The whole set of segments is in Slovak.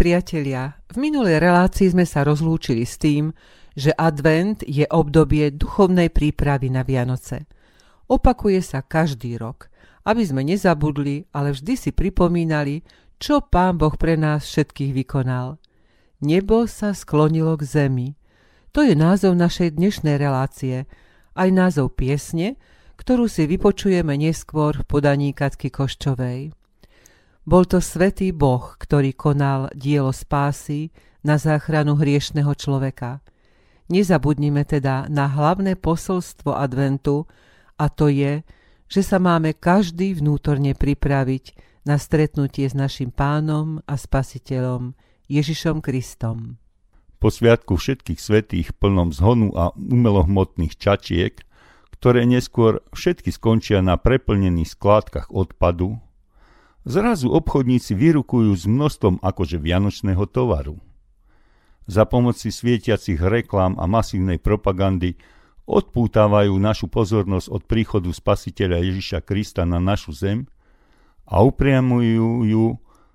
Priatelia, v minulej relácii sme sa rozlúčili s tým, že advent je obdobie duchovnej prípravy na Vianoce. Opakuje sa každý rok, aby sme nezabudli, ale vždy si pripomínali, čo Pán Boh pre nás všetkých vykonal. Nebo sa sklonilo k zemi. To je názov našej dnešnej relácie, aj názov piesne, ktorú si vypočujeme neskôr v podaní Katky Koščovej. Bol to svetý Boh, ktorý konal dielo spásy na záchranu hriešného človeka. Nezabudnime teda na hlavné posolstvo adventu a to je, že sa máme každý vnútorne pripraviť na stretnutie s našim pánom a spasiteľom Ježišom Kristom. Po sviatku všetkých svetých plnom zhonu a umelohmotných čačiek, ktoré neskôr všetky skončia na preplnených skládkach odpadu, Zrazu obchodníci vyrukujú s množstvom akože vianočného tovaru. Za pomoci svietiacich reklám a masívnej propagandy odpútávajú našu pozornosť od príchodu spasiteľa Ježiša Krista na našu zem a upriamujú ju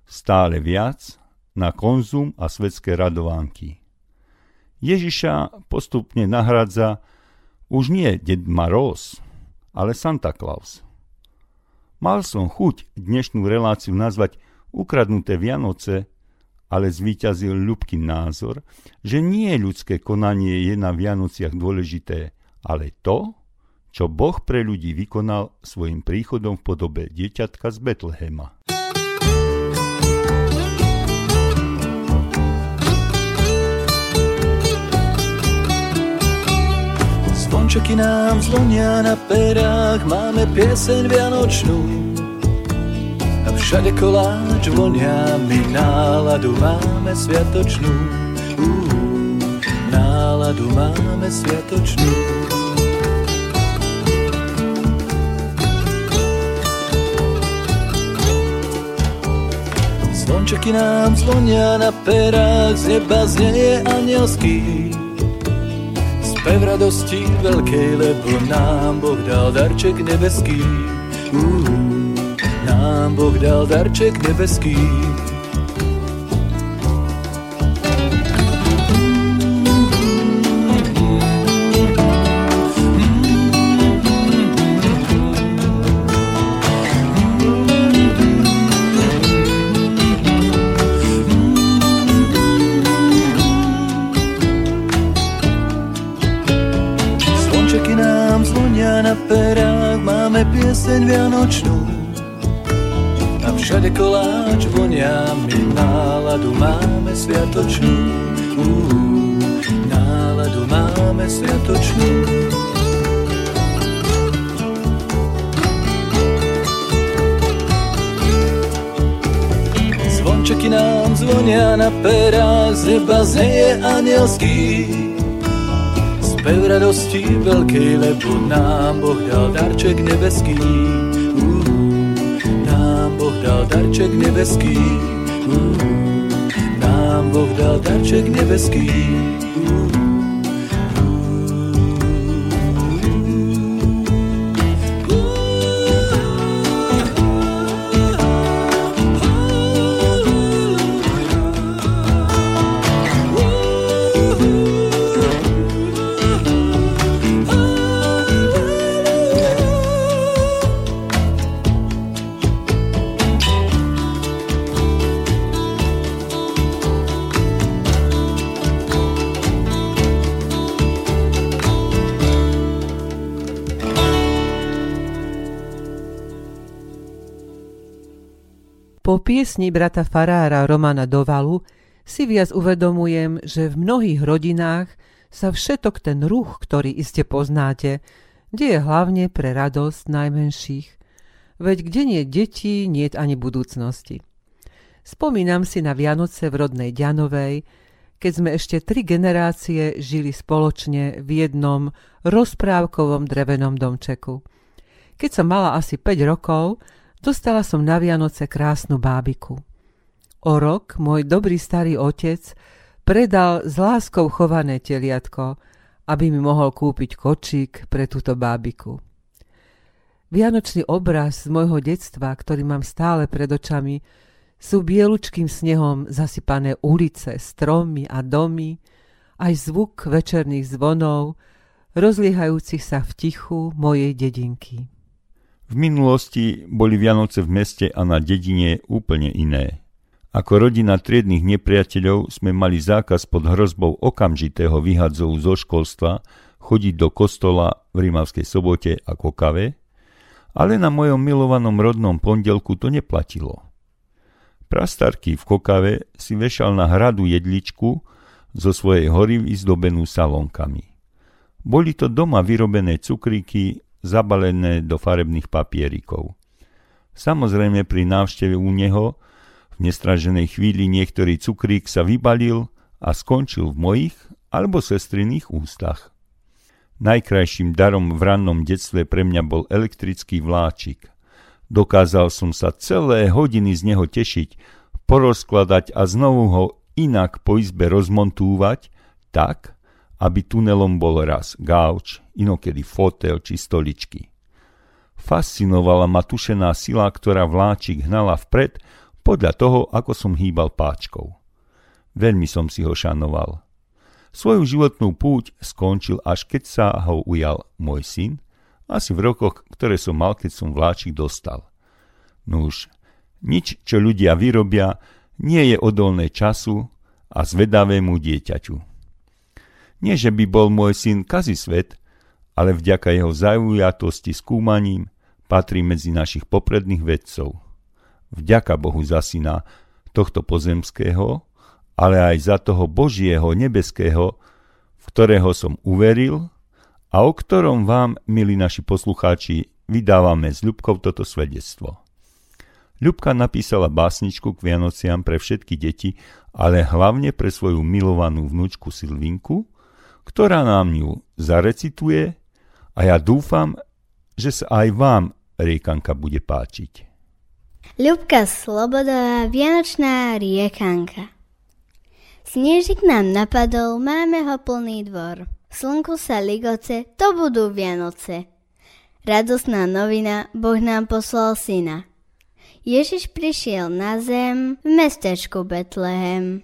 stále viac na konzum a svetské radovánky. Ježiša postupne nahradza už nie Ded Maroz, ale Santa Claus. Mal som chuť dnešnú reláciu nazvať Ukradnuté Vianoce, ale zvíťazil ľubký názor, že nie ľudské konanie je na Vianociach dôležité, ale to, čo Boh pre ľudí vykonal svojim príchodom v podobe dieťatka z Betlehema. Zvončeky nám zvonia na perách, máme pieseň vianočnú. A všade koláč vonia, my náladu máme sviatočnú. Náladu máme sviatočnú. Zvončeky nám zvonia na perách, z neba znieje anielský spev radosti veľkej, lebo nám Boh dal darček nebeský. Uh, nám Boh dal darček nebeský. Pieseň vianočnú a všade koláč vonia, my náladu máme sviatočnú. Uh, náladu máme sviatočnú. Zvončeky nám zvonia na perách, z neba znieje anielský spev radosti veľkej, lebo nám Boh dal darček nebeský. Uh, nám Boh dal darček nebeský. Uh, nám Boh dal darček nebeský. Po piesni brata Farára Romana Dovalu si viac uvedomujem, že v mnohých rodinách sa všetok ten ruch, ktorý iste poznáte, deje hlavne pre radosť najmenších. Veď kde nie deti, nie ani budúcnosti. Spomínam si na Vianoce v rodnej Ďanovej, keď sme ešte tri generácie žili spoločne v jednom rozprávkovom drevenom domčeku. Keď som mala asi 5 rokov, Dostala som na Vianoce krásnu bábiku. O rok môj dobrý starý otec predal s láskou chované teliatko, aby mi mohol kúpiť kočík pre túto bábiku. Vianočný obraz z môjho detstva, ktorý mám stále pred očami, Sú bielučkým snehom zasypané ulice, stromy a domy, aj zvuk večerných zvonov, rozliehajúcich sa v tichu mojej dedinky. V minulosti boli Vianoce v meste a na dedine úplne iné. Ako rodina triednych nepriateľov sme mali zákaz pod hrozbou okamžitého vyhadzovu zo školstva chodiť do kostola v Rímavskej sobote a Kokave, ale na mojom milovanom rodnom pondelku to neplatilo. Prastarky v Kokave si vešal na hradu jedličku zo svojej hory vyzdobenú salónkami. Boli to doma vyrobené cukríky zabalené do farebných papierikov. Samozrejme pri návšteve u neho v nestraženej chvíli niektorý cukrík sa vybalil a skončil v mojich alebo sestriných ústach. Najkrajším darom v rannom detstve pre mňa bol elektrický vláčik. Dokázal som sa celé hodiny z neho tešiť, porozkladať a znovu ho inak po izbe rozmontúvať, tak, aby tunelom bol raz gauč, inokedy fotel či stoličky. Fascinovala ma tušená sila, ktorá vláčik hnala vpred podľa toho, ako som hýbal páčkou. Veľmi som si ho šanoval. Svoju životnú púť skončil, až keď sa ho ujal môj syn, asi v rokoch, ktoré som mal, keď som vláčik dostal. Nuž, nič, čo ľudia vyrobia, nie je odolné času a zvedavému dieťaťu. Nie, že by bol môj syn kazisvet, ale vďaka jeho zaujatosti skúmaním patrí medzi našich popredných vedcov. Vďaka Bohu za syna tohto pozemského, ale aj za toho Božieho nebeského, v ktorého som uveril a o ktorom vám, milí naši poslucháči, vydávame s Ľubkou toto svedectvo. Ľubka napísala básničku k Vianociam pre všetky deti, ale hlavne pre svoju milovanú vnúčku Silvinku, ktorá nám ju zarecituje a ja dúfam, že sa aj vám riekanka bude páčiť. Ľubka Slobodová, Vianočná riekanka. Snežik nám napadol, máme ho plný dvor. Slnku sa ligoce, to budú Vianoce. Radosná novina, Boh nám poslal syna. Ježiš prišiel na zem v mestečku Betlehem.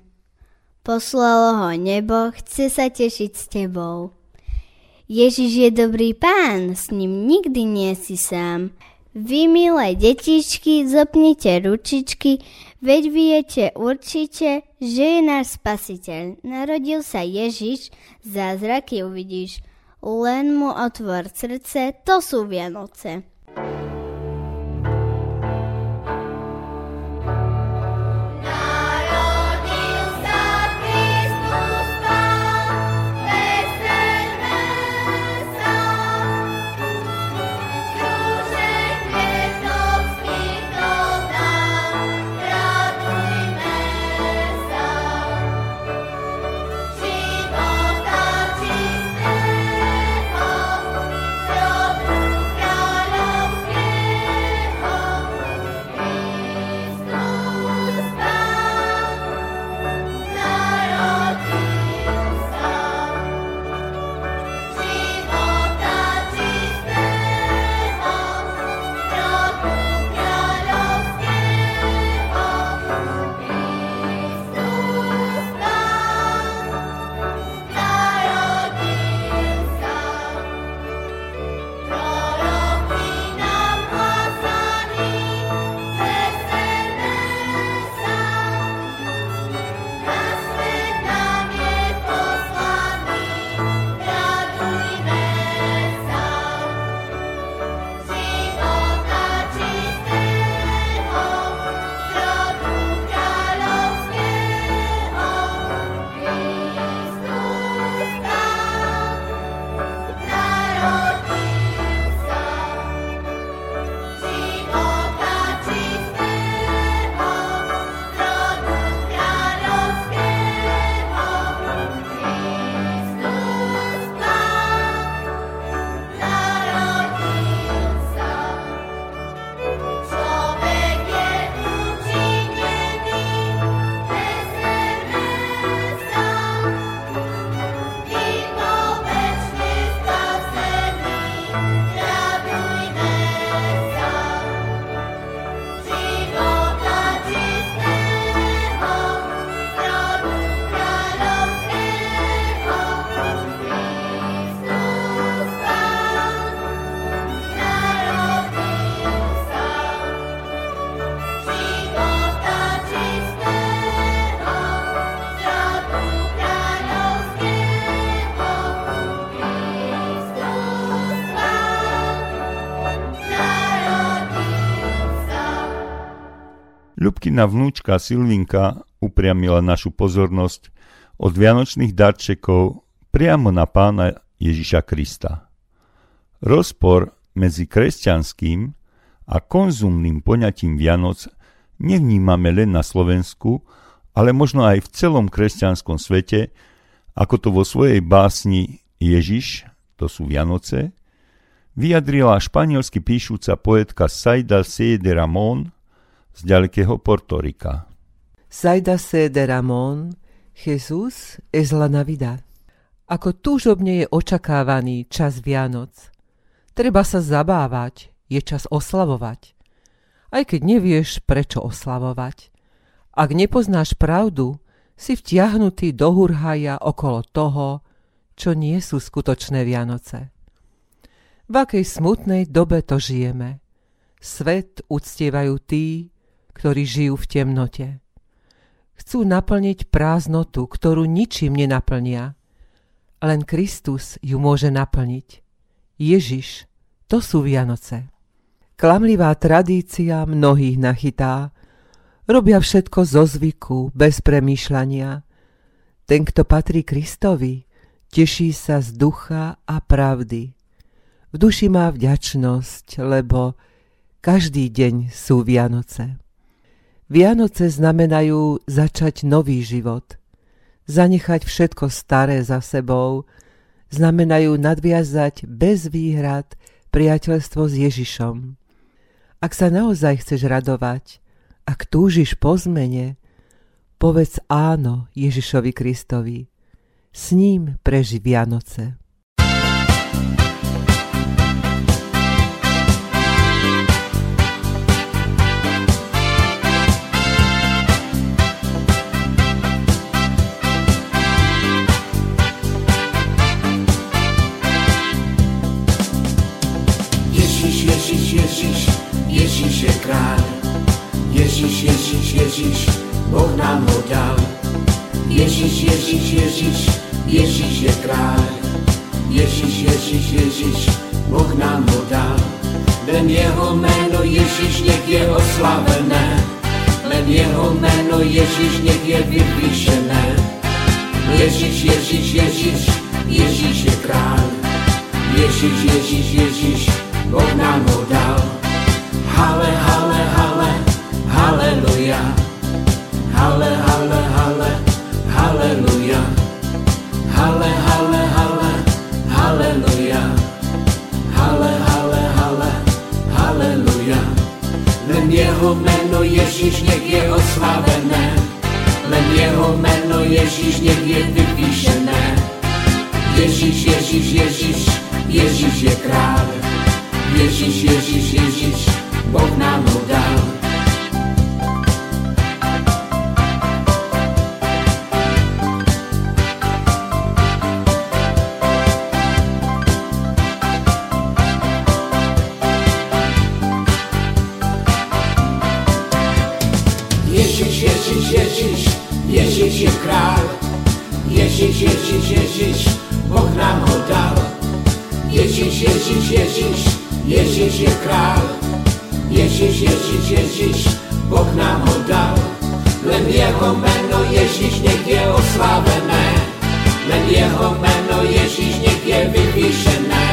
Poslalo ho nebo, chce sa tešiť s tebou. Ježiš je dobrý pán, s ním nikdy nie si sám. Vy, milé detičky, zopnite ručičky, veď viete určite, že je náš spasiteľ. Narodil sa Ježiš, zázraky uvidíš. Len mu otvor srdce, to sú Vianoce. Ľubkina vnúčka Silvinka upriamila našu pozornosť od vianočných darčekov priamo na pána Ježiša Krista. Rozpor medzi kresťanským a konzumným poňatím Vianoc nevnímame len na Slovensku, ale možno aj v celom kresťanskom svete, ako to vo svojej básni Ježiš, to sú Vianoce, vyjadrila španielsky píšuca poetka Saida C. Ramón z ďalekého Portorika. Saida C. de Ramón, Jesús es la Navidad. Ako túžobne je očakávaný čas Vianoc. Treba sa zabávať, je čas oslavovať. Aj keď nevieš, prečo oslavovať. Ak nepoznáš pravdu, si vtiahnutý do hurhaja okolo toho, čo nie sú skutočné Vianoce. V akej smutnej dobe to žijeme. Svet uctievajú tí, ktorí žijú v temnote. Chcú naplniť prázdnotu, ktorú ničím nenaplnia. Len Kristus ju môže naplniť. Ježiš, to sú Vianoce. Klamlivá tradícia mnohých nachytá. Robia všetko zo zvyku, bez premýšľania. Ten, kto patrí Kristovi, teší sa z ducha a pravdy. V duši má vďačnosť, lebo každý deň sú Vianoce. Vianoce znamenajú začať nový život. Zanechať všetko staré za sebou znamenajú nadviazať bez výhrad priateľstvo s Ježišom. Ak sa naozaj chceš radovať, ak túžiš po zmene, povedz áno Ježišovi Kristovi. S ním preži Vianoce. Ježiš, Boh nám ho dal. Ježiš, Ježiš, Ježiš, Ježiš je kráľ. Ježiš, Ježiš, Ježiš, Boh nám ho dal. Len jeho meno Ježiš nech je oslavené. Len jeho meno Ježiš nech je vypíšené. Ježiš, Ježiš, Ježiš, Ježiš je kráľ. Ježiš, Ježiš, Ježiš, Boh nám ho dal. Hale, hale, hale, haleluja. Halle, halle, halle, halleluja. Halle, halle, halle, halleluja. Halle, halle, halle, halleluja. Len jeho meno Ježiš nech je oslavené. Len jeho meno Ježiš nech je vypíšené. Ježiš, Ježiš, Ježiš, Ježiš je kráľ. Ježiš, Ježiš, Ježiš, Boh nám ho dal. Ježiš, Ježiš, Ježiš, Boh nám ho dal. Ježiš, Ježiš, Ježiš, Ježiš je král. Ježiš, Ježiš, Ježiš, Boh nám ho dal. Len jeho meno Ježiš nech je oslávené. Len jeho meno Ježiš nech je vyvýšené.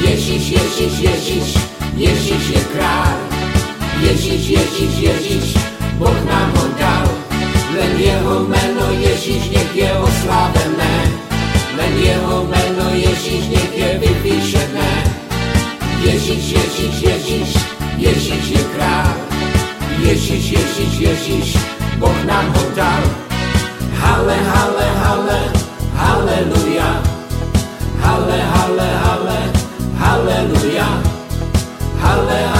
Ježiš, Ježiš, Ježiš, Ježiš je král. Ježiš, Ježiš, Ježiš, Boh nám ho dal len jeho meno Ježíš, nech je oslávené. Len jeho meno Ježíš, nech je vyvýšené. Ježíš, Ježíš, Ježíš, Ježíš je král. Ježíš, Ježíš, Ježíš, Boh nám ho dal. Hale, hale, hale, haleluja. Hale, hale, hale, haleluja. Hale, hale.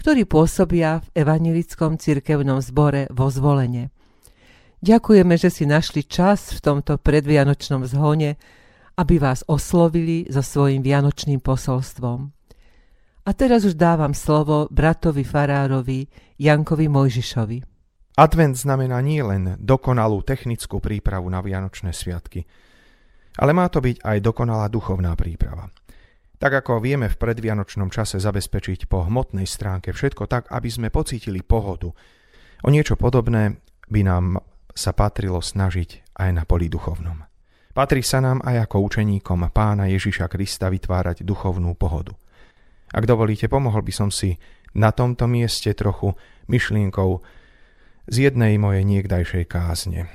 ktorí pôsobia v Evangelickom cirkevnom zbore vo zvolenie. Ďakujeme, že si našli čas v tomto predvianočnom zhone, aby vás oslovili so svojim vianočným posolstvom. A teraz už dávam slovo bratovi farárovi Jankovi Mojžišovi. Advent znamená nie len dokonalú technickú prípravu na Vianočné sviatky, ale má to byť aj dokonalá duchovná príprava. Tak ako vieme v predvianočnom čase zabezpečiť po hmotnej stránke všetko tak, aby sme pocítili pohodu, o niečo podobné by nám sa patrilo snažiť aj na poli duchovnom. Patrí sa nám aj ako učeníkom pána Ježiša Krista vytvárať duchovnú pohodu – ak dovolíte, pomohol by som si na tomto mieste trochu myšlienkou z jednej mojej niekdajšej kázne.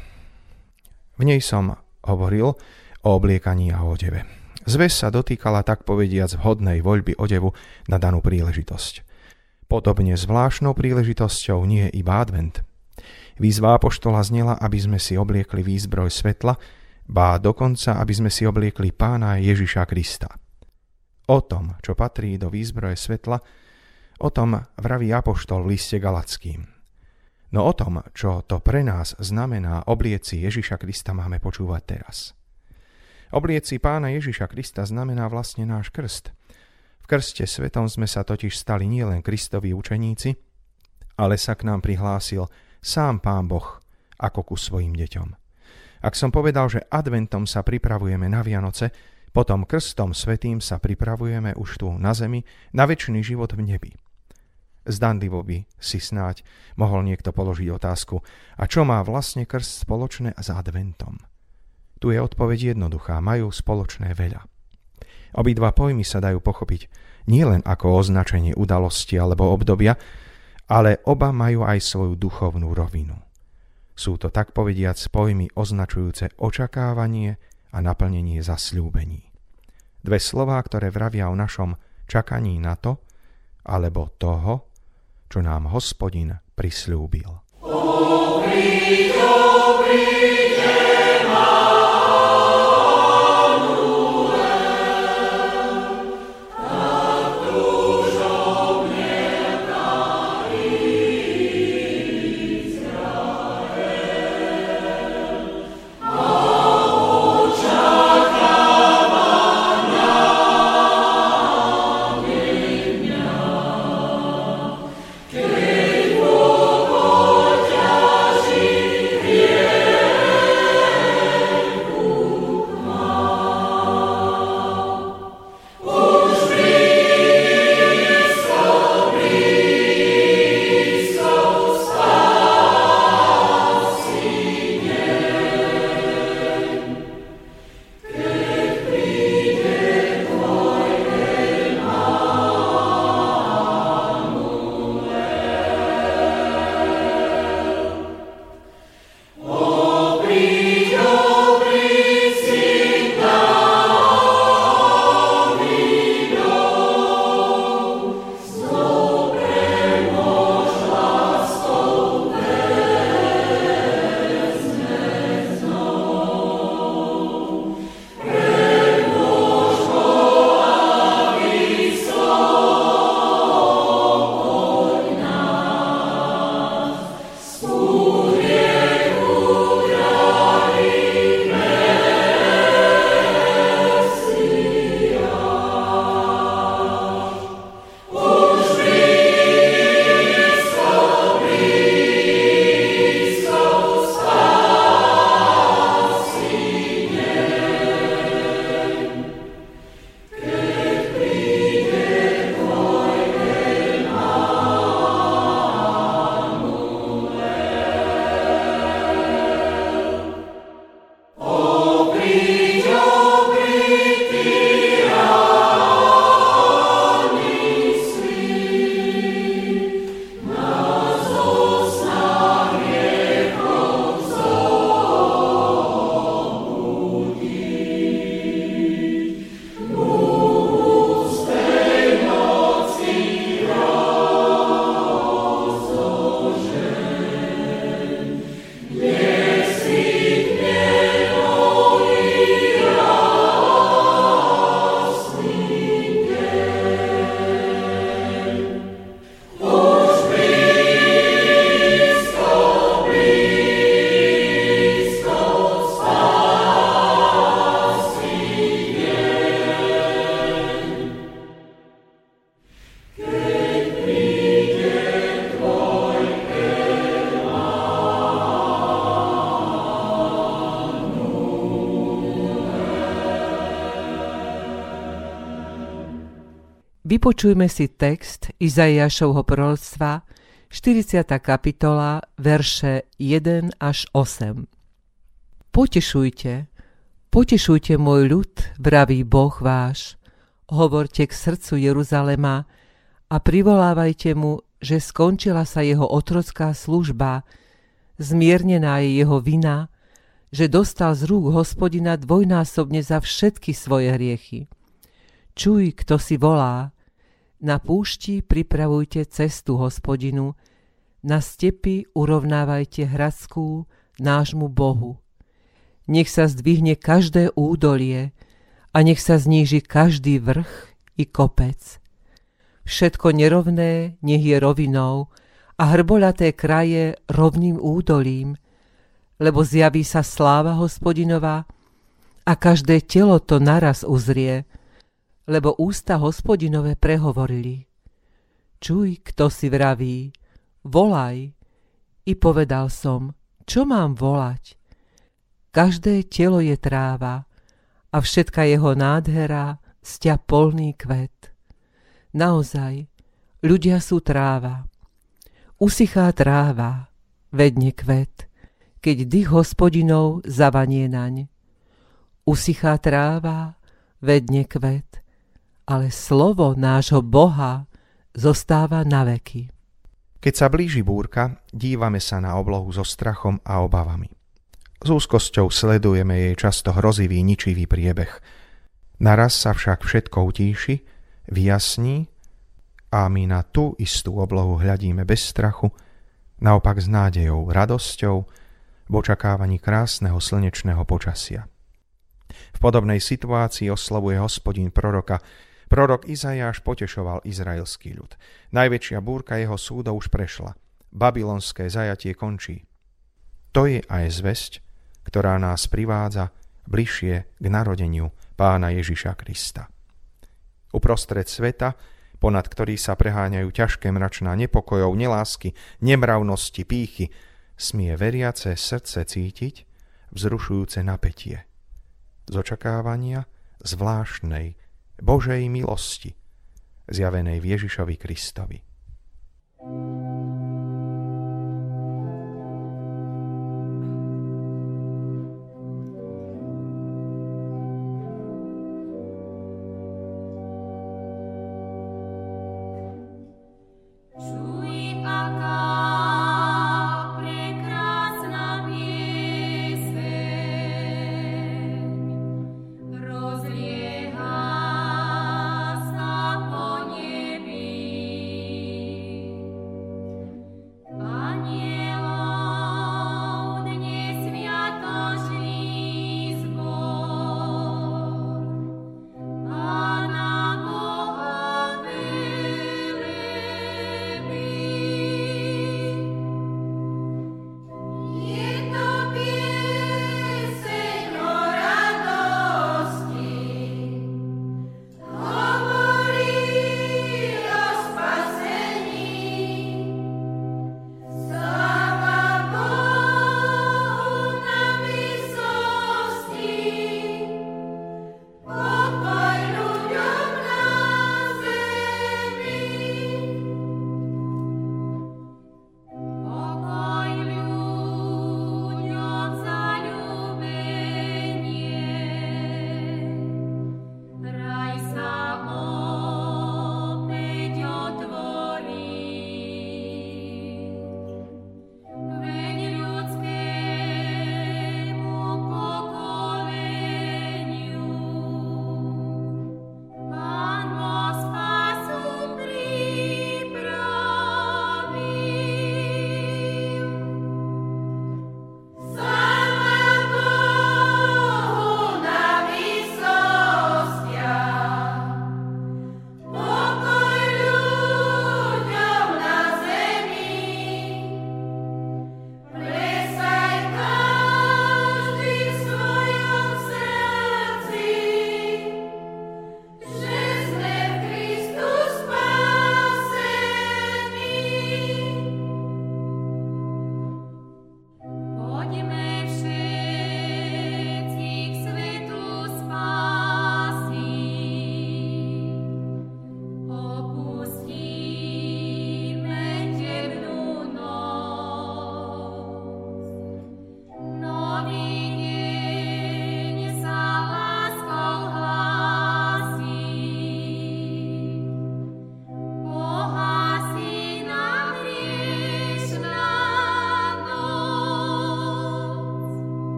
V nej som hovoril o obliekaní a odeve. Zves sa dotýkala tak povediac vhodnej voľby odevu na danú príležitosť. Podobne zvláštnou príležitosťou nie je iba advent. Výzva apoštola znela, aby sme si obliekli výzbroj svetla, bá dokonca, aby sme si obliekli pána Ježiša Krista – O tom, čo patrí do výzbroje svetla, o tom vraví Apoštol v liste Galackým. No o tom, čo to pre nás znamená oblieci Ježiša Krista, máme počúvať teraz. Oblieci pána Ježiša Krista znamená vlastne náš krst. V krste svetom sme sa totiž stali nielen Kristovi učeníci, ale sa k nám prihlásil sám pán Boh ako ku svojim deťom. Ak som povedal, že adventom sa pripravujeme na Vianoce, potom krstom svetým sa pripravujeme už tu na zemi na väčší život v nebi. Zdanlivo by si snáď mohol niekto položiť otázku, a čo má vlastne krst spoločné s adventom? Tu je odpoveď jednoduchá, majú spoločné veľa. Obidva pojmy sa dajú pochopiť nielen ako označenie udalosti alebo obdobia, ale oba majú aj svoju duchovnú rovinu. Sú to tak povediac pojmy označujúce očakávanie a naplnenie zasľúbení. Dve slová, ktoré vravia o našom čakaní na to, alebo toho, čo nám hospodin prislúbil. Dobrý, dobrý. Vypočujme si text Izaiášovho proroctva, 40. kapitola, verše 1 až 8. Potešujte, potešujte môj ľud, vraví Boh váš. Hovorte k srdcu Jeruzalema a privolávajte mu, že skončila sa jeho otrocká služba, zmiernená je jeho vina, že dostal z rúk hospodina dvojnásobne za všetky svoje hriechy. Čuj, kto si volá, na púšti pripravujte cestu hospodinu, na stepi urovnávajte hradskú nášmu Bohu. Nech sa zdvihne každé údolie a nech sa zníži každý vrch i kopec. Všetko nerovné nech je rovinou a hrboľaté kraje rovným údolím, lebo zjaví sa sláva hospodinová a každé telo to naraz uzrie – lebo ústa hospodinové prehovorili. Čuj, kto si vraví, volaj. I povedal som, čo mám volať? Každé telo je tráva a všetka jeho nádhera stia polný kvet. Naozaj, ľudia sú tráva. Usychá tráva, vedne kvet, keď dých hospodinov zavanie naň. Usychá tráva, vedne kvet, ale slovo nášho Boha zostáva na veky. Keď sa blíži búrka, dívame sa na oblohu so strachom a obavami. S úzkosťou sledujeme jej často hrozivý, ničivý priebeh. Naraz sa však všetko utíši, vyjasní a my na tú istú oblohu hľadíme bez strachu, naopak s nádejou, radosťou, v očakávaní krásneho slnečného počasia. V podobnej situácii oslavuje hospodín proroka Prorok Izajáš potešoval izraelský ľud. Najväčšia búrka jeho súdov už prešla. Babylonské zajatie končí. To je aj zväzť, ktorá nás privádza bližšie k narodeniu pána Ježiša Krista. Uprostred sveta, ponad ktorý sa preháňajú ťažké mračná nepokojov, nelásky, nemravnosti, pýchy, smie veriace srdce cítiť vzrušujúce napätie. Z očakávania zvláštnej, Božej milosti, zjavenej v Ježišovi Kristovi.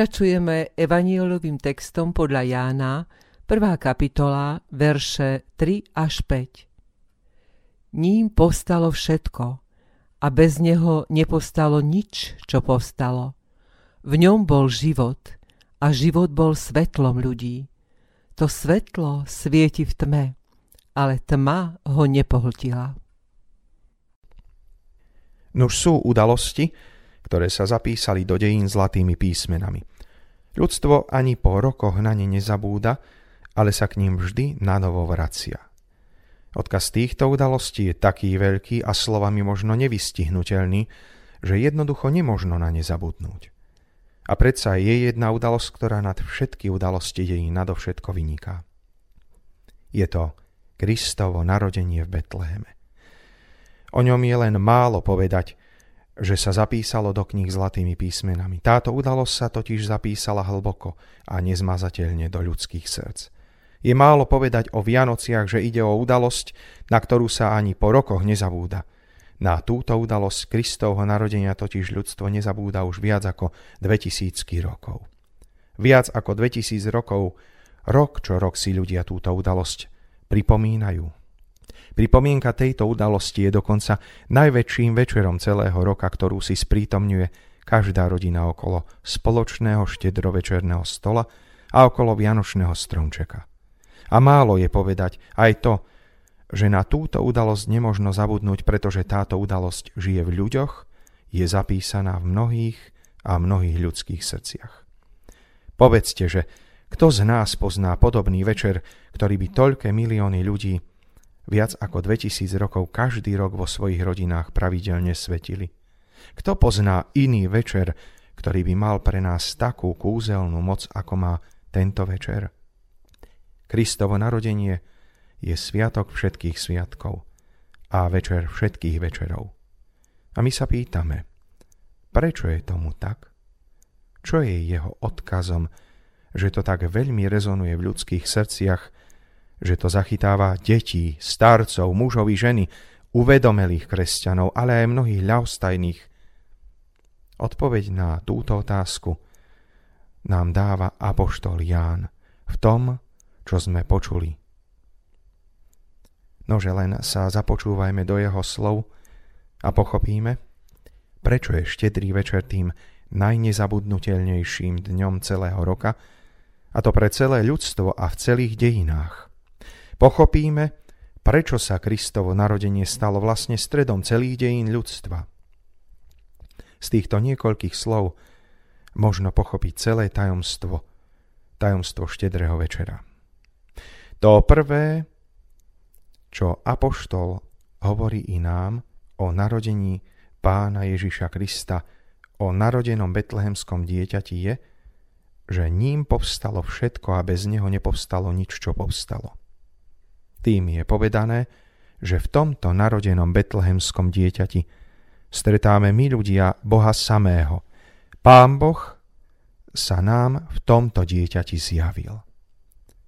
Pokračujeme evanielovým textom podľa Jána, 1. kapitola, verše 3 až 5. Ním povstalo všetko a bez neho nepostalo nič, čo povstalo. V ňom bol život a život bol svetlom ľudí. To svetlo svieti v tme, ale tma ho nepohltila. Nuž sú udalosti, ktoré sa zapísali do dejín zlatými písmenami. Ľudstvo ani po rokoch na ne nezabúda, ale sa k ním vždy nanovo vracia. Odkaz týchto udalostí je taký veľký a slovami možno nevystihnutelný, že jednoducho nemožno na ne zabudnúť. A predsa je jedna udalosť, ktorá nad všetky udalosti dejí nadovšetko vyniká. Je to Kristovo narodenie v Betleheme. O ňom je len málo povedať, že sa zapísalo do kníh zlatými písmenami. Táto udalosť sa totiž zapísala hlboko a nezmazateľne do ľudských srdc. Je málo povedať o Vianociach, že ide o udalosť, na ktorú sa ani po rokoch nezabúda. Na túto udalosť Kristovho narodenia totiž ľudstvo nezabúda už viac ako 2000 rokov. Viac ako 2000 rokov, rok čo rok si ľudia túto udalosť pripomínajú. Pripomienka tejto udalosti je dokonca najväčším večerom celého roka, ktorú si sprítomňuje každá rodina okolo spoločného štedrovečerného stola a okolo vianočného stromčeka. A málo je povedať aj to, že na túto udalosť nemožno zabudnúť, pretože táto udalosť žije v ľuďoch, je zapísaná v mnohých a mnohých ľudských srdciach. Povedzte, že kto z nás pozná podobný večer, ktorý by toľké milióny ľudí viac ako 2000 rokov každý rok vo svojich rodinách pravidelne svetili? Kto pozná iný večer, ktorý by mal pre nás takú kúzelnú moc, ako má tento večer? Kristovo narodenie je sviatok všetkých sviatkov a večer všetkých večerov. A my sa pýtame, prečo je tomu tak? Čo je jeho odkazom, že to tak veľmi rezonuje v ľudských srdciach, že to zachytáva detí, starcov, mužov i ženy, uvedomelých kresťanov, ale aj mnohých ľahostajných. Odpoveď na túto otázku nám dáva apoštol Ján v tom, čo sme počuli. Nože len sa započúvajme do jeho slov a pochopíme, prečo je štedrý večer tým najnezabudnutelnejším dňom celého roka, a to pre celé ľudstvo a v celých dejinách. Pochopíme, prečo sa Kristovo narodenie stalo vlastne stredom celých dejín ľudstva. Z týchto niekoľkých slov možno pochopiť celé tajomstvo, tajomstvo štedrého večera. To prvé, čo Apoštol hovorí i nám o narodení pána Ježiša Krista, o narodenom betlehemskom dieťati je, že ním povstalo všetko a bez neho nepovstalo nič, čo povstalo. Tým je povedané, že v tomto narodenom betlehemskom dieťati stretáme my ľudia Boha samého. Pán Boh sa nám v tomto dieťati zjavil.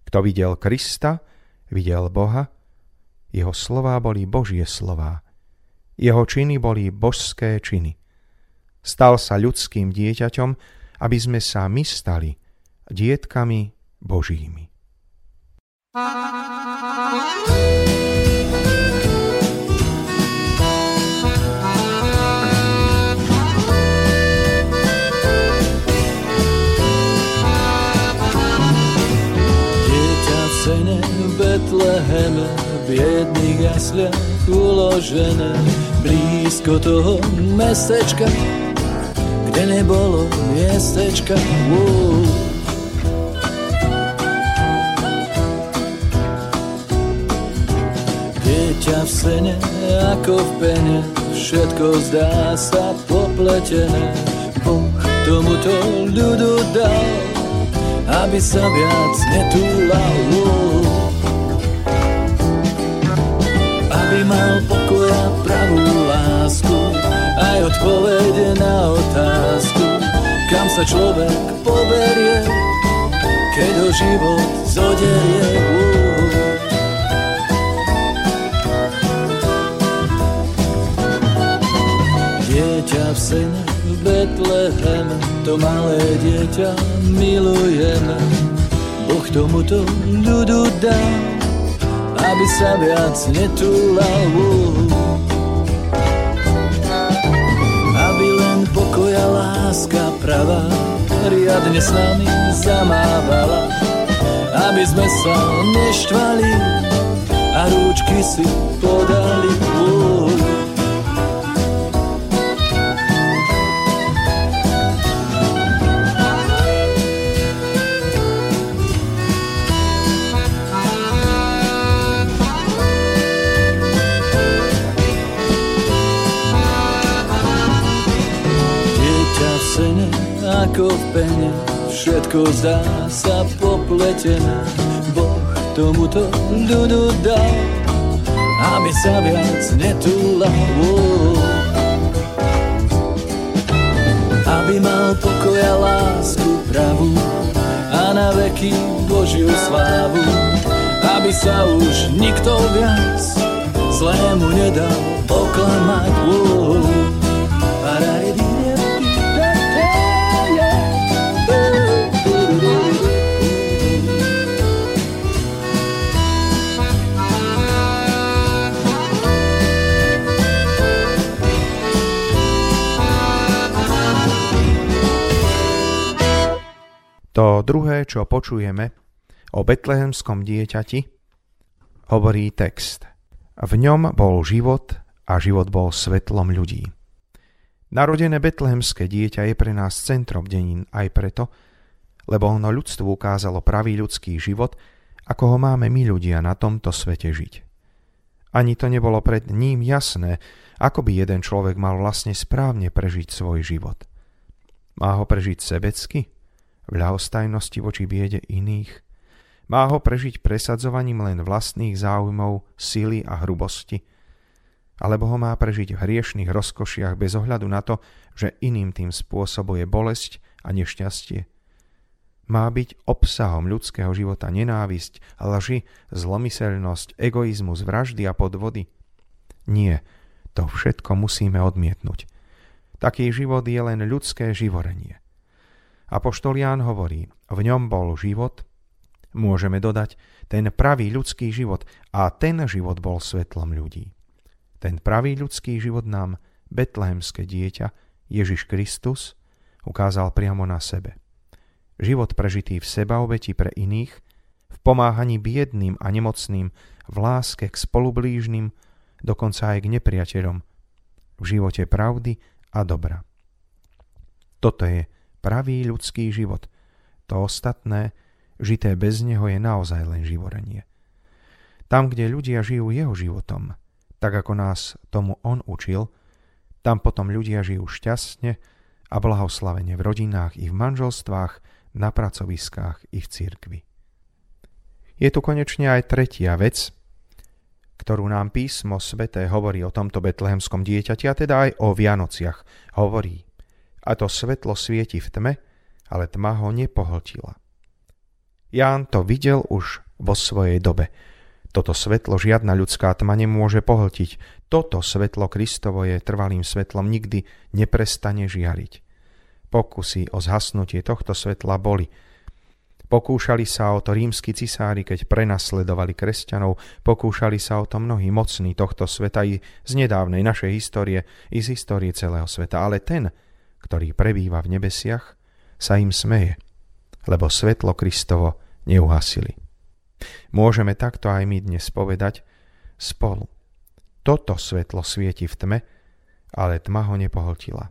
Kto videl Krista, videl Boha, jeho slová boli Božie slová, jeho činy boli božské činy. Stal sa ľudským dieťaťom, aby sme sa my stali dietkami Božími. Betleheme, biedných jasliach uložené, blízko toho mestečka, kde nebolo miestečka. Wow. Dieťa v sene, ako v pene, všetko zdá sa popletené. Boh tomuto ľudu dal, aby sa viac netúlal. Wow. mal pokoja pravú lásku aj odpovede na otázku, kam sa človek poberie, keď ho život zoderie. Dieťa v sene Betlehem, to malé dieťa milujeme. Boh tomuto ľudu dá, aby sa viac netúlal. Aby len pokoja láska pravá riadne s nami zamávala. Aby sme sa neštvali a rúčky si podali. Oh. Ako v pene, všetko zdá sa popletené. Boh tomuto ľudu dal, aby sa viac netúlal. Aby mal pokoj a lásku pravú a na veky Božiu slávu. Aby sa už nikto viac zlému nedal oklamať. Wow. To druhé, čo počujeme o betlehemskom dieťati, hovorí text. V ňom bol život a život bol svetlom ľudí. Narodené betlehemské dieťa je pre nás centrom denín aj preto, lebo ono ľudstvu ukázalo pravý ľudský život, ako ho máme my ľudia na tomto svete žiť. Ani to nebolo pred ním jasné, ako by jeden človek mal vlastne správne prežiť svoj život. Má ho prežiť sebecky? V ľahostajnosti voči biede iných, má ho prežiť presadzovaním len vlastných záujmov, sily a hrubosti, alebo ho má prežiť v hriešných rozkošiach bez ohľadu na to, že iným tým spôsobuje bolesť a nešťastie. Má byť obsahom ľudského života nenávisť, lži, zlomyselnosť, egoizmus, vraždy a podvody? Nie, to všetko musíme odmietnúť. Taký život je len ľudské živorenie. Apoštol Ján hovorí, v ňom bol život, môžeme dodať, ten pravý ľudský život a ten život bol svetlom ľudí. Ten pravý ľudský život nám betlehemské dieťa Ježiš Kristus ukázal priamo na sebe. Život prežitý v seba obeti pre iných, v pomáhaní biedným a nemocným, v láske k spolublížnym, dokonca aj k nepriateľom, v živote pravdy a dobra. Toto je pravý ľudský život. To ostatné, žité bez neho, je naozaj len živorenie. Tam, kde ľudia žijú jeho životom, tak ako nás tomu on učil, tam potom ľudia žijú šťastne a blahoslavene v rodinách i v manželstvách, na pracoviskách i v cirkvi. Je tu konečne aj tretia vec, ktorú nám písmo sveté hovorí o tomto betlehemskom dieťati, a teda aj o Vianociach. Hovorí, a to svetlo svieti v tme, ale tma ho nepohltila. Ján to videl už vo svojej dobe. Toto svetlo žiadna ľudská tma nemôže pohltiť. Toto svetlo Kristovo je trvalým svetlom, nikdy neprestane žiariť. Pokusy o zhasnutie tohto svetla boli. Pokúšali sa o to rímsky cisári, keď prenasledovali kresťanov, pokúšali sa o to mnohí mocní tohto sveta i z nedávnej našej histórie, i z histórie celého sveta. Ale ten, ktorý prebýva v nebesiach, sa im smeje, lebo svetlo Kristovo neuhasili. Môžeme takto aj my dnes povedať spolu. Toto svetlo svieti v tme, ale tma ho nepohltila.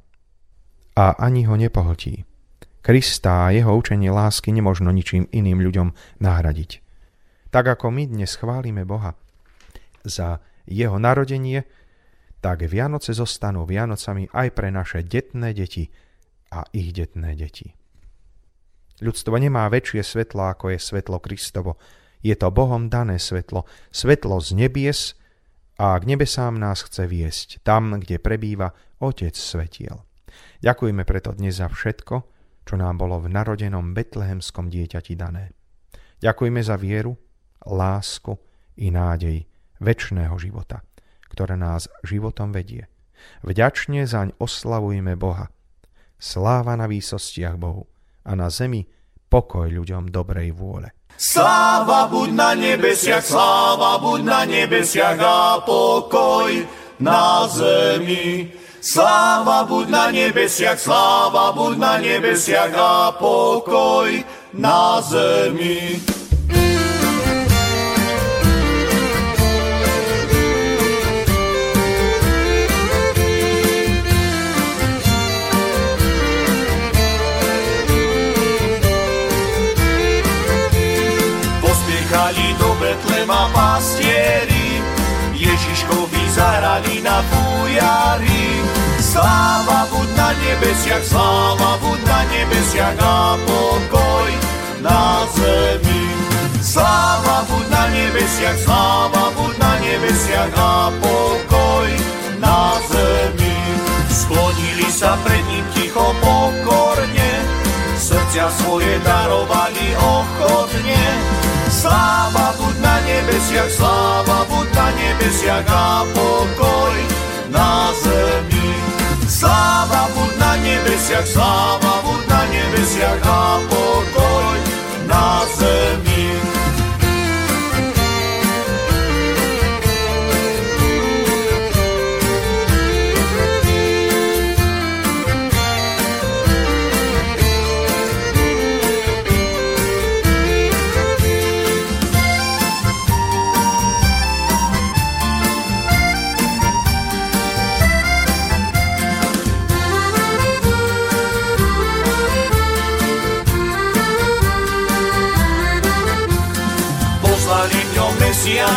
A ani ho nepohltí. Krista a jeho učenie lásky nemožno ničím iným ľuďom nahradiť. Tak ako my dnes chválime Boha za jeho narodenie, tak Vianoce zostanú Vianocami aj pre naše detné deti a ich detné deti. Ľudstvo nemá väčšie svetlo, ako je svetlo Kristovo. Je to Bohom dané svetlo, svetlo z nebies a k nebesám nás chce viesť, tam, kde prebýva Otec svetiel. Ďakujeme preto dnes za všetko, čo nám bolo v narodenom betlehemskom dieťati dané. Ďakujeme za vieru, lásku i nádej väčšného života ktoré nás životom vedie. Vďačne zaň oslavujme Boha, sláva na výsostiach Bohu a na zemi pokoj ľuďom dobrej vôle. Sláva buď na nebesiach, sláva buď na nebesiach a pokoj na zemi. Sláva buď na nebesiach, sláva buď na nebesiach a pokoj na zemi. Betlema pastieri, Ježiškovi zahrali na fujari. Sláva buď na nebesiach, sláva buď na nebesiach a pokoj na zemi. Sláva buď na nebesiach, sláva buď na nebesiach a pokoj na zemi. Sklonili sa pred ním ticho pokorne, srdcia svoje darovali ochotne. Sláva buď na nebesiach, sláva buď na nebesiach a pokoj na zemi. Sláva buď na nebesiach, sláva buď na nebesiach a pokoj na zemi.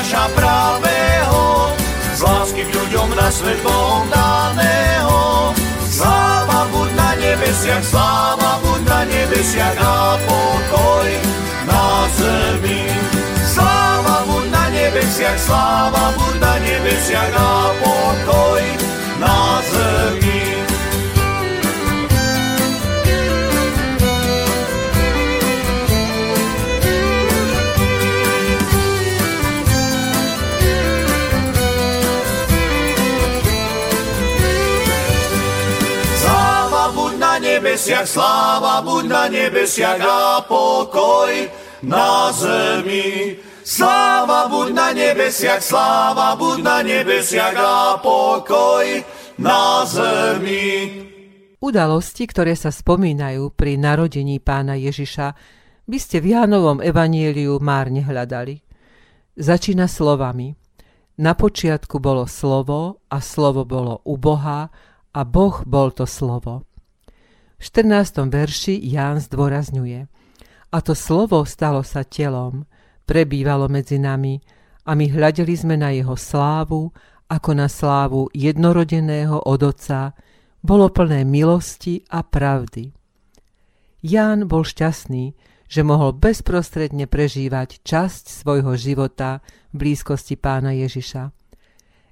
Mesiáša pravého, z lásky k ľuďom na svet Bohom daného. Sláva buď na nebesiach, sláva buď na nebesiach a pokoj na zemi. Sláva buď na nebesiach, sláva buď na nebesiach a pokoj na nebesiach, sláva buď na nebesiach a pokoj na zemi. Sláva buď na nebesiach, sláva buď na nebesiach a pokoj na zemi. Udalosti, ktoré sa spomínajú pri narodení pána Ježiša, by ste v Jánovom evanieliu márne hľadali. Začína slovami. Na počiatku bolo slovo a slovo bolo u Boha a Boh bol to slovo. V 14. verši Ján zdôrazňuje A to slovo stalo sa telom, prebývalo medzi nami a my hľadeli sme na jeho slávu, ako na slávu jednorodeného od Otca, bolo plné milosti a pravdy. Ján bol šťastný, že mohol bezprostredne prežívať časť svojho života v blízkosti pána Ježiša.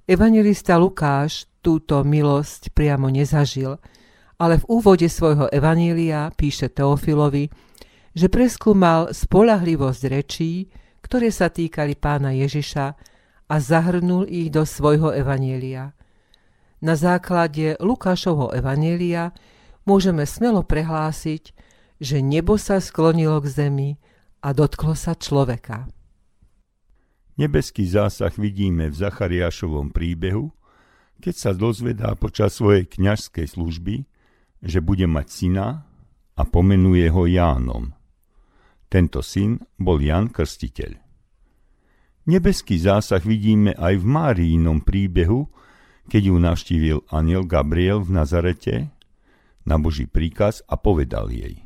Evangelista Lukáš túto milosť priamo nezažil, ale v úvode svojho evanília píše Teofilovi, že preskúmal spolahlivosť rečí, ktoré sa týkali pána Ježiša a zahrnul ich do svojho evanília. Na základe Lukášovho evanília môžeme smelo prehlásiť, že nebo sa sklonilo k zemi a dotklo sa človeka. Nebeský zásah vidíme v Zachariášovom príbehu, keď sa dozvedá počas svojej kňažskej služby, že bude mať syna a pomenuje ho Jánom. Tento syn bol Jan Krstiteľ. Nebeský zásah vidíme aj v Máriinom príbehu, keď ju navštívil aniel Gabriel v Nazarete na Boží príkaz a povedal jej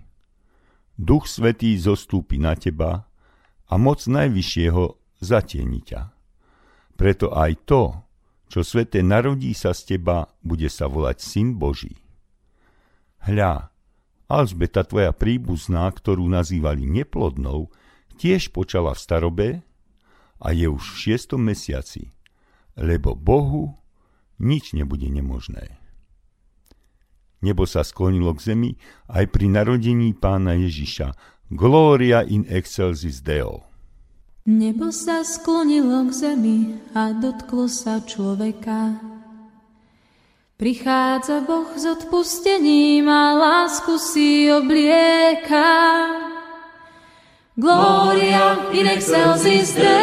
Duch Svetý zostúpi na teba a moc Najvyššieho zatieni ťa. Preto aj to, čo sveté narodí sa z teba, bude sa volať Syn Boží. Hľa, Alžbeta tvoja príbuzná, ktorú nazývali neplodnou, tiež počala v starobe a je už v šiestom mesiaci, lebo Bohu nič nebude nemožné. Nebo sa sklonilo k zemi aj pri narodení pána Ježiša. Gloria in excelsis Deo. Nebo sa sklonilo k zemi a dotklo sa človeka. Prichádza Boh s odpustením a lásku si oblieka. Gloria in excelsis Deo.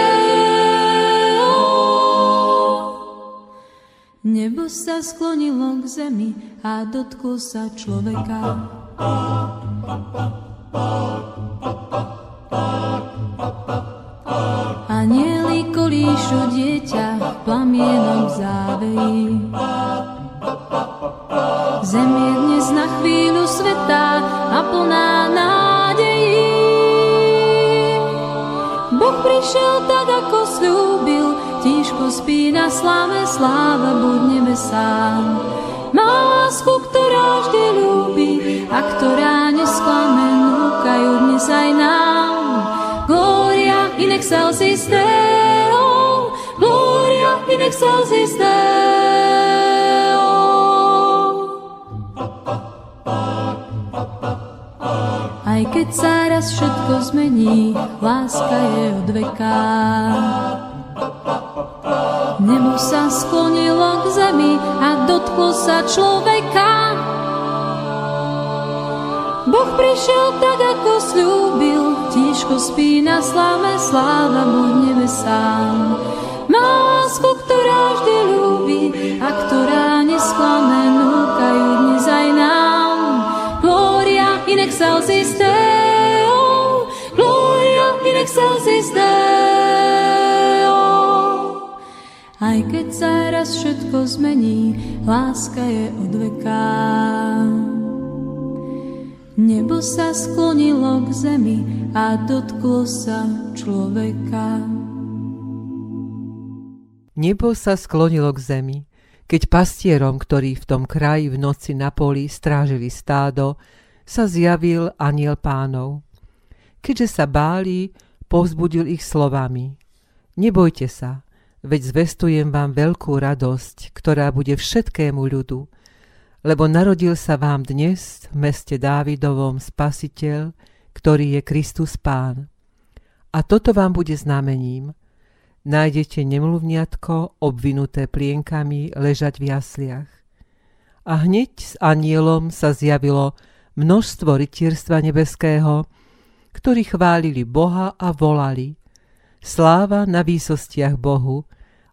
Nebo sa sklonilo k zemi a dotklo sa človeka. Anieli kolíšu dieťa plamienok závejí. Zem je dnes na chvíľu sveta a plná nádejí. Boh prišiel tak, ako slúbil, tížko spí na sláve, sláva buď nebesám. Má lásku, ktorá vždy ľúbi a ktorá nesklame, núkajú dnes aj nám. Gloria in excelsis Deo, Gloria in excelsis Deo. Keď sa raz všetko zmení, láska je od veka. Nebo sa sklonilo k zemi a dotklo sa človeka. Boh prišiel tak, ako slúbil, tížko spí na sláve, sláva buď nebesám. Má lásku, ktorá vždy ľúbi a ktorá nesklame, núkajú dnes aj nám. Gloria in excelsis Deo, Aj keď sa raz všetko zmení, láska je od veka. Nebo sa sklonilo k zemi a dotklo sa človeka. Nebo sa sklonilo k zemi, keď pastierom, ktorí v tom kraji v noci na poli strážili stádo, sa zjavil aniel pánov. Keďže sa báli, povzbudil ich slovami. Nebojte sa, veď zvestujem vám veľkú radosť, ktorá bude všetkému ľudu, lebo narodil sa vám dnes v meste Dávidovom spasiteľ, ktorý je Kristus Pán. A toto vám bude znamením. Nájdete nemluvniatko obvinuté plienkami ležať v jasliach. A hneď s anielom sa zjavilo množstvo rytierstva nebeského, ktorí chválili Boha a volali Sláva na výsostiach Bohu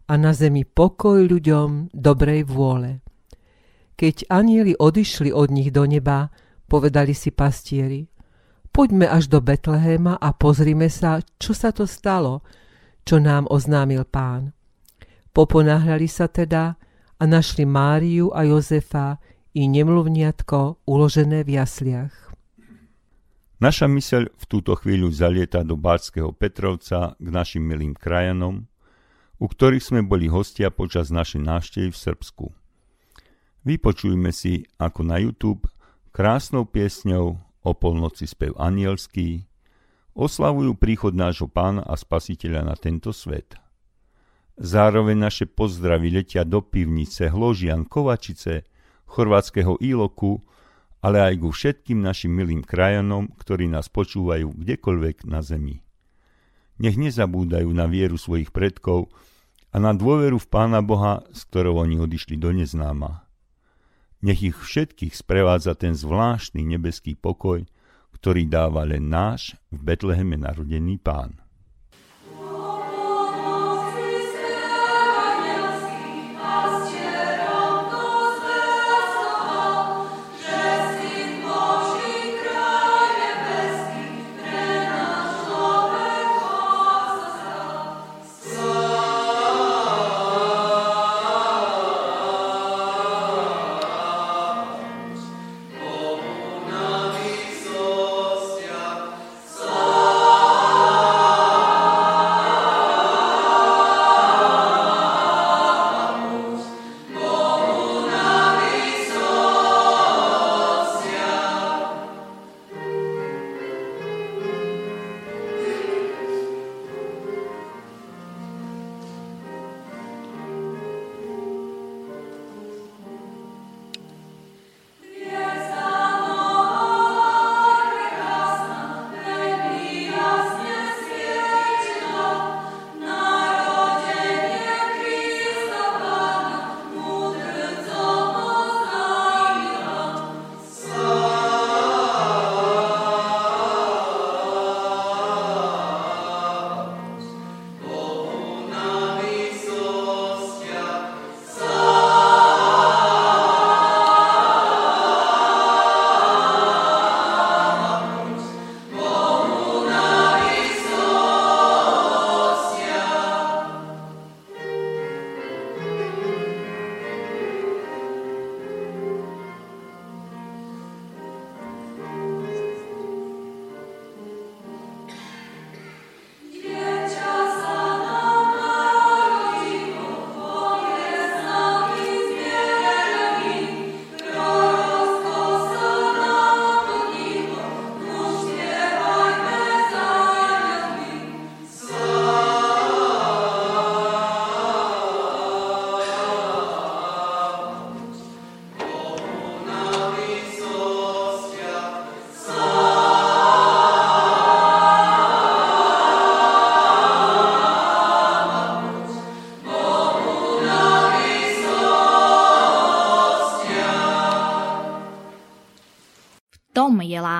a na zemi pokoj ľuďom dobrej vôle. Keď anieli odišli od nich do neba, povedali si pastieri, poďme až do Betlehéma a pozrime sa, čo sa to stalo, čo nám oznámil pán. Poponáhľali sa teda a našli Máriu a Jozefa i nemluvniatko uložené v jasliach. Naša myseľ v túto chvíľu zalieta do Bátskeho Petrovca k našim milým krajanom, u ktorých sme boli hostia počas našej návštevy v Srbsku. Vypočujme si, ako na YouTube krásnou piesňou o polnoci spev anielský oslavujú príchod nášho pána a spasiteľa na tento svet. Zároveň naše pozdravy letia do pivnice Hložian Kovačice, chorvátskeho Íloku, ale aj ku všetkým našim milým krajanom, ktorí nás počúvajú kdekoľvek na zemi. Nech nezabúdajú na vieru svojich predkov a na dôveru v Pána Boha, z ktorou oni odišli do neznáma. Nech ich všetkých sprevádza ten zvláštny nebeský pokoj, ktorý dáva len náš v Betleheme narodený Pán.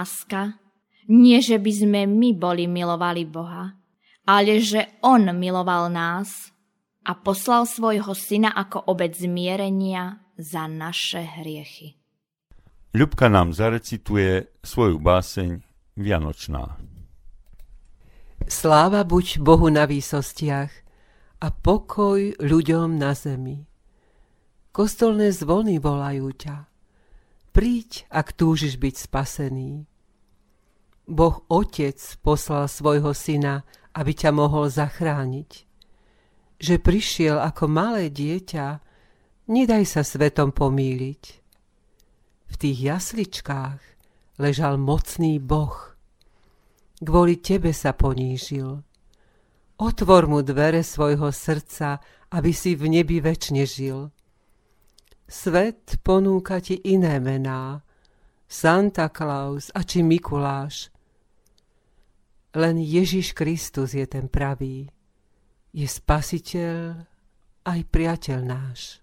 Láska. Nie, že by sme my boli milovali Boha, ale že On miloval nás a poslal svojho syna ako obec zmierenia za naše hriechy. Ľubka nám zarecituje svoju báseň Vianočná. Sláva buď Bohu na výsostiach a pokoj ľuďom na zemi. Kostolné zvony volajú ťa. Príď, ak túžiš byť spasený. Boh Otec poslal svojho syna, aby ťa mohol zachrániť. Že prišiel ako malé dieťa, nedaj sa svetom pomýliť. V tých jasličkách ležal mocný Boh. Kvôli tebe sa ponížil. Otvor mu dvere svojho srdca, aby si v nebi väčšine žil. Svet ponúka ti iné mená, Santa Claus a či Mikuláš, len Ježiš Kristus je ten pravý. Je spasiteľ aj priateľ náš.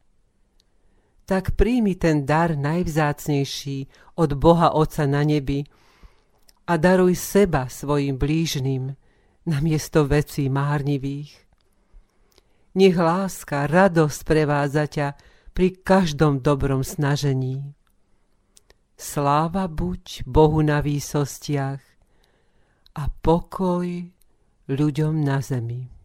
Tak príjmi ten dar najvzácnejší od Boha Otca na nebi a daruj seba svojim blížnym na miesto vecí márnivých. Nech láska, radosť prevádza ťa pri každom dobrom snažení. Sláva buď Bohu na výsostiach a pokoj ľuďom na zemi.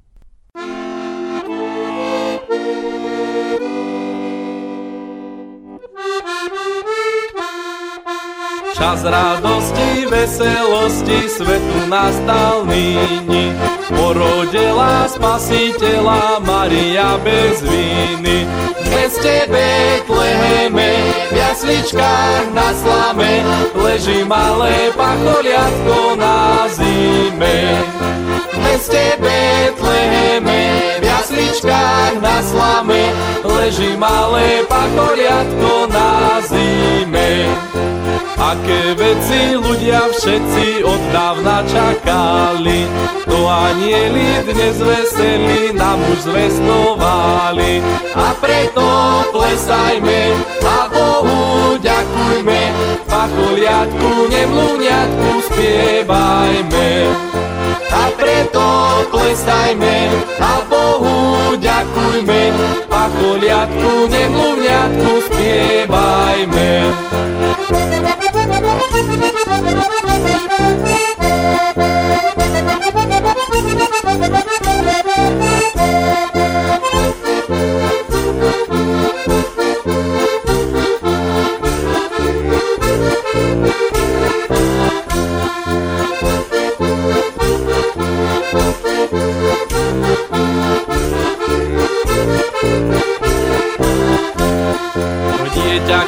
Čas radosti, veselosti, svetu nastal nyní. Porodila spasiteľa Maria bez viny. V meste Betleheme, v jasličkách na slame, leží malé pacholiatko na zime. V meste Betleheme, v jasličkách na slame, leží malé pacholiatko na zime. Aké veci ľudia všetci od dávna čakali, to anieli dnes veseli nám už zvestovali. A preto plesajme a ďakujme, pacholiatku, nemlúňatku spievajme. A preto plesajme a Bohu ďakujme, pacholiatku, nemlúňatku spievajme.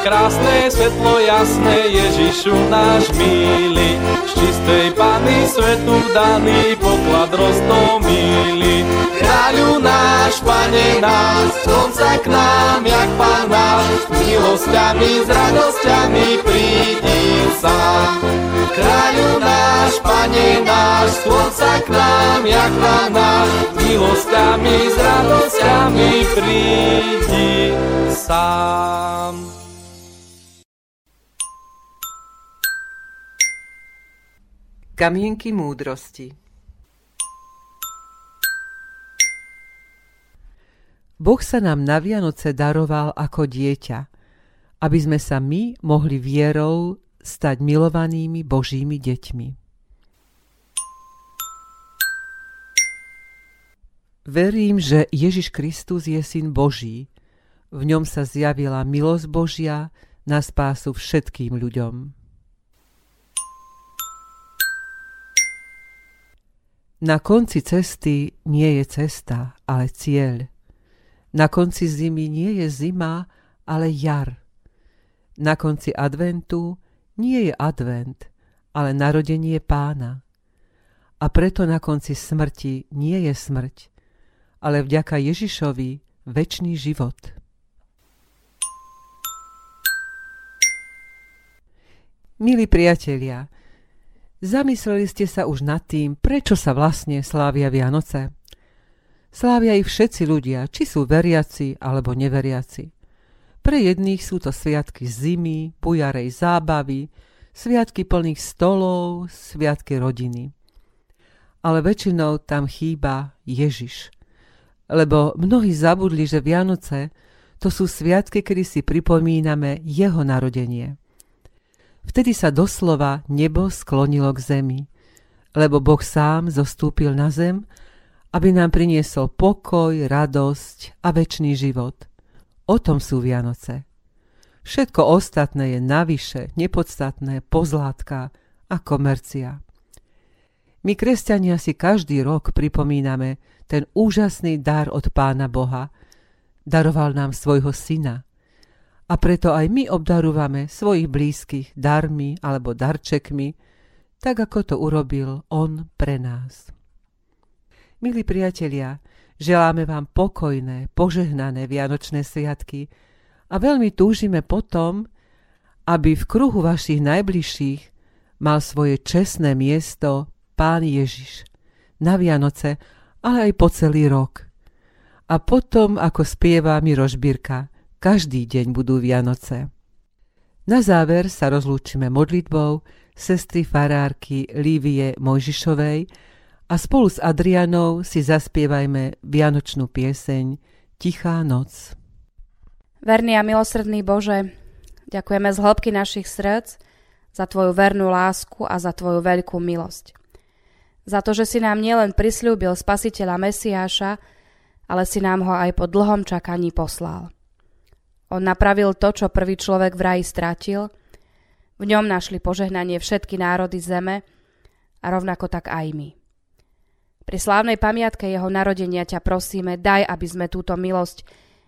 Krásne, svetlo jasné, Ježišu náš milý, z čistej Pany svetu daný poklad roztomilý. Kráľu náš, Pane náš, slnca k nám, jak Pán s milosťami, s radosťami prídi sám. Kráľu náš, Pane náš, slnca k nám, jak Pán milosťami, s radosťami prídi sám. Kamienky múdrosti Boh sa nám na Vianoce daroval ako dieťa, aby sme sa my mohli vierou stať milovanými Božími deťmi. Verím, že Ježiš Kristus je syn Boží. V ňom sa zjavila milosť Božia na spásu všetkým ľuďom. Na konci cesty nie je cesta, ale cieľ. Na konci zimy nie je zima, ale jar. Na konci adventu nie je advent, ale narodenie pána. A preto na konci smrti nie je smrť, ale vďaka Ježišovi väčší život. Milí priatelia, Zamysleli ste sa už nad tým, prečo sa vlastne slávia Vianoce? Slávia ich všetci ľudia, či sú veriaci alebo neveriaci. Pre jedných sú to sviatky zimy, pujarej zábavy, sviatky plných stolov, sviatky rodiny. Ale väčšinou tam chýba Ježiš. Lebo mnohí zabudli, že Vianoce to sú sviatky, kedy si pripomíname jeho narodenie. Vtedy sa doslova nebo sklonilo k zemi, lebo Boh sám zostúpil na zem, aby nám priniesol pokoj, radosť a väčší život. O tom sú Vianoce. Všetko ostatné je navyše, nepodstatné, pozlátka a komercia. My, kresťania, si každý rok pripomíname ten úžasný dar od Pána Boha. Daroval nám svojho syna. A preto aj my obdarúvame svojich blízkych darmi alebo darčekmi, tak ako to urobil On pre nás. Milí priatelia, želáme vám pokojné, požehnané Vianočné sviatky a veľmi túžime potom, aby v kruhu vašich najbližších mal svoje čestné miesto Pán Ježiš na Vianoce, ale aj po celý rok. A potom, ako spieva Miroš Birka, každý deň budú Vianoce. Na záver sa rozlúčime modlitbou sestry farárky Lívie Mojžišovej a spolu s Adrianou si zaspievajme vianočnú pieseň Tichá noc. Verný a milosrdný Bože, ďakujeme z hĺbky našich srdc za Tvoju vernú lásku a za Tvoju veľkú milosť. Za to, že si nám nielen prislúbil spasiteľa Mesiáša, ale si nám ho aj po dlhom čakaní poslal. On napravil to, čo prvý človek v raji stratil, v ňom našli požehnanie všetky národy zeme a rovnako tak aj my. Pri slávnej pamiatke jeho narodenia ťa prosíme, daj, aby sme túto milosť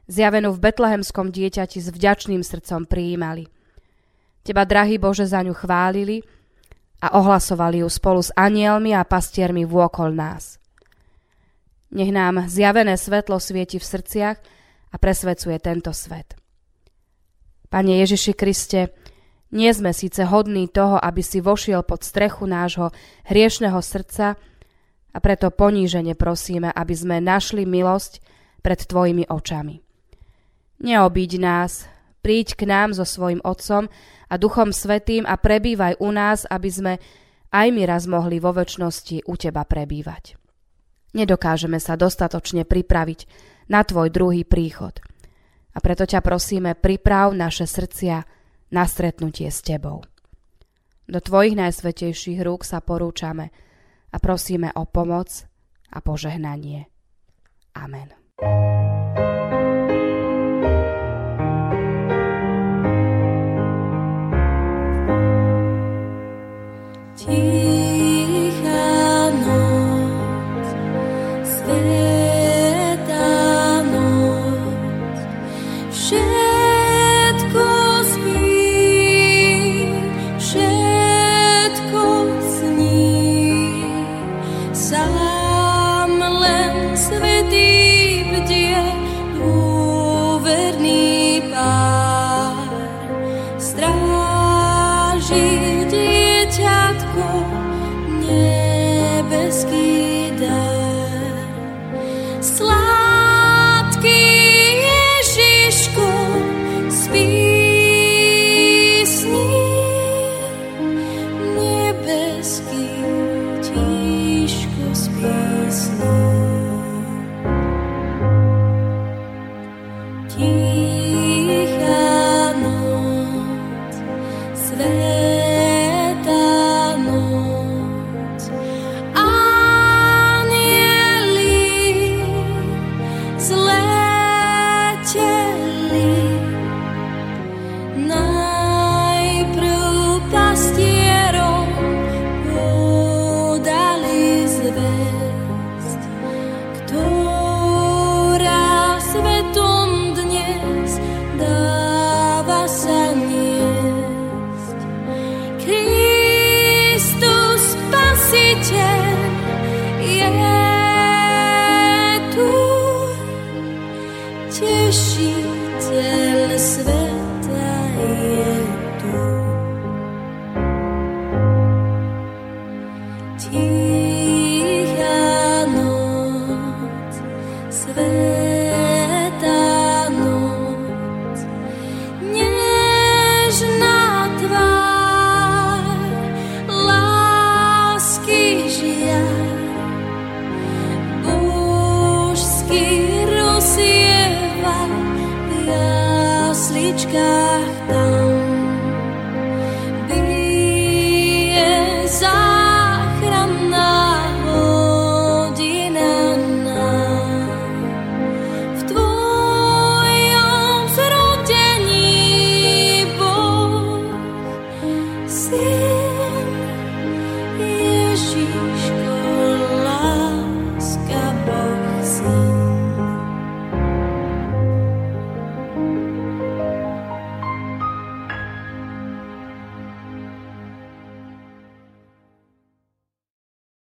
zjavenú v betlehemskom dieťati s vďačným srdcom prijímali. Teba, drahý Bože, za ňu chválili – a ohlasovali ju spolu s anielmi a pastiermi vôkol nás. Nech nám zjavené svetlo svieti v srdciach a presvedcuje tento svet. Pane Ježiši Kriste, nie sme síce hodní toho, aby si vošiel pod strechu nášho hriešného srdca a preto ponížene prosíme, aby sme našli milosť pred Tvojimi očami. Neobíď nás, príď k nám so svojim Otcom a Duchom Svetým a prebývaj u nás, aby sme aj my raz mohli vo väčšnosti u Teba prebývať. Nedokážeme sa dostatočne pripraviť na Tvoj druhý príchod. A preto ťa prosíme, priprav naše srdcia na stretnutie s Tebou. Do Tvojich najsvetejších rúk sa porúčame a prosíme o pomoc a požehnanie. Amen.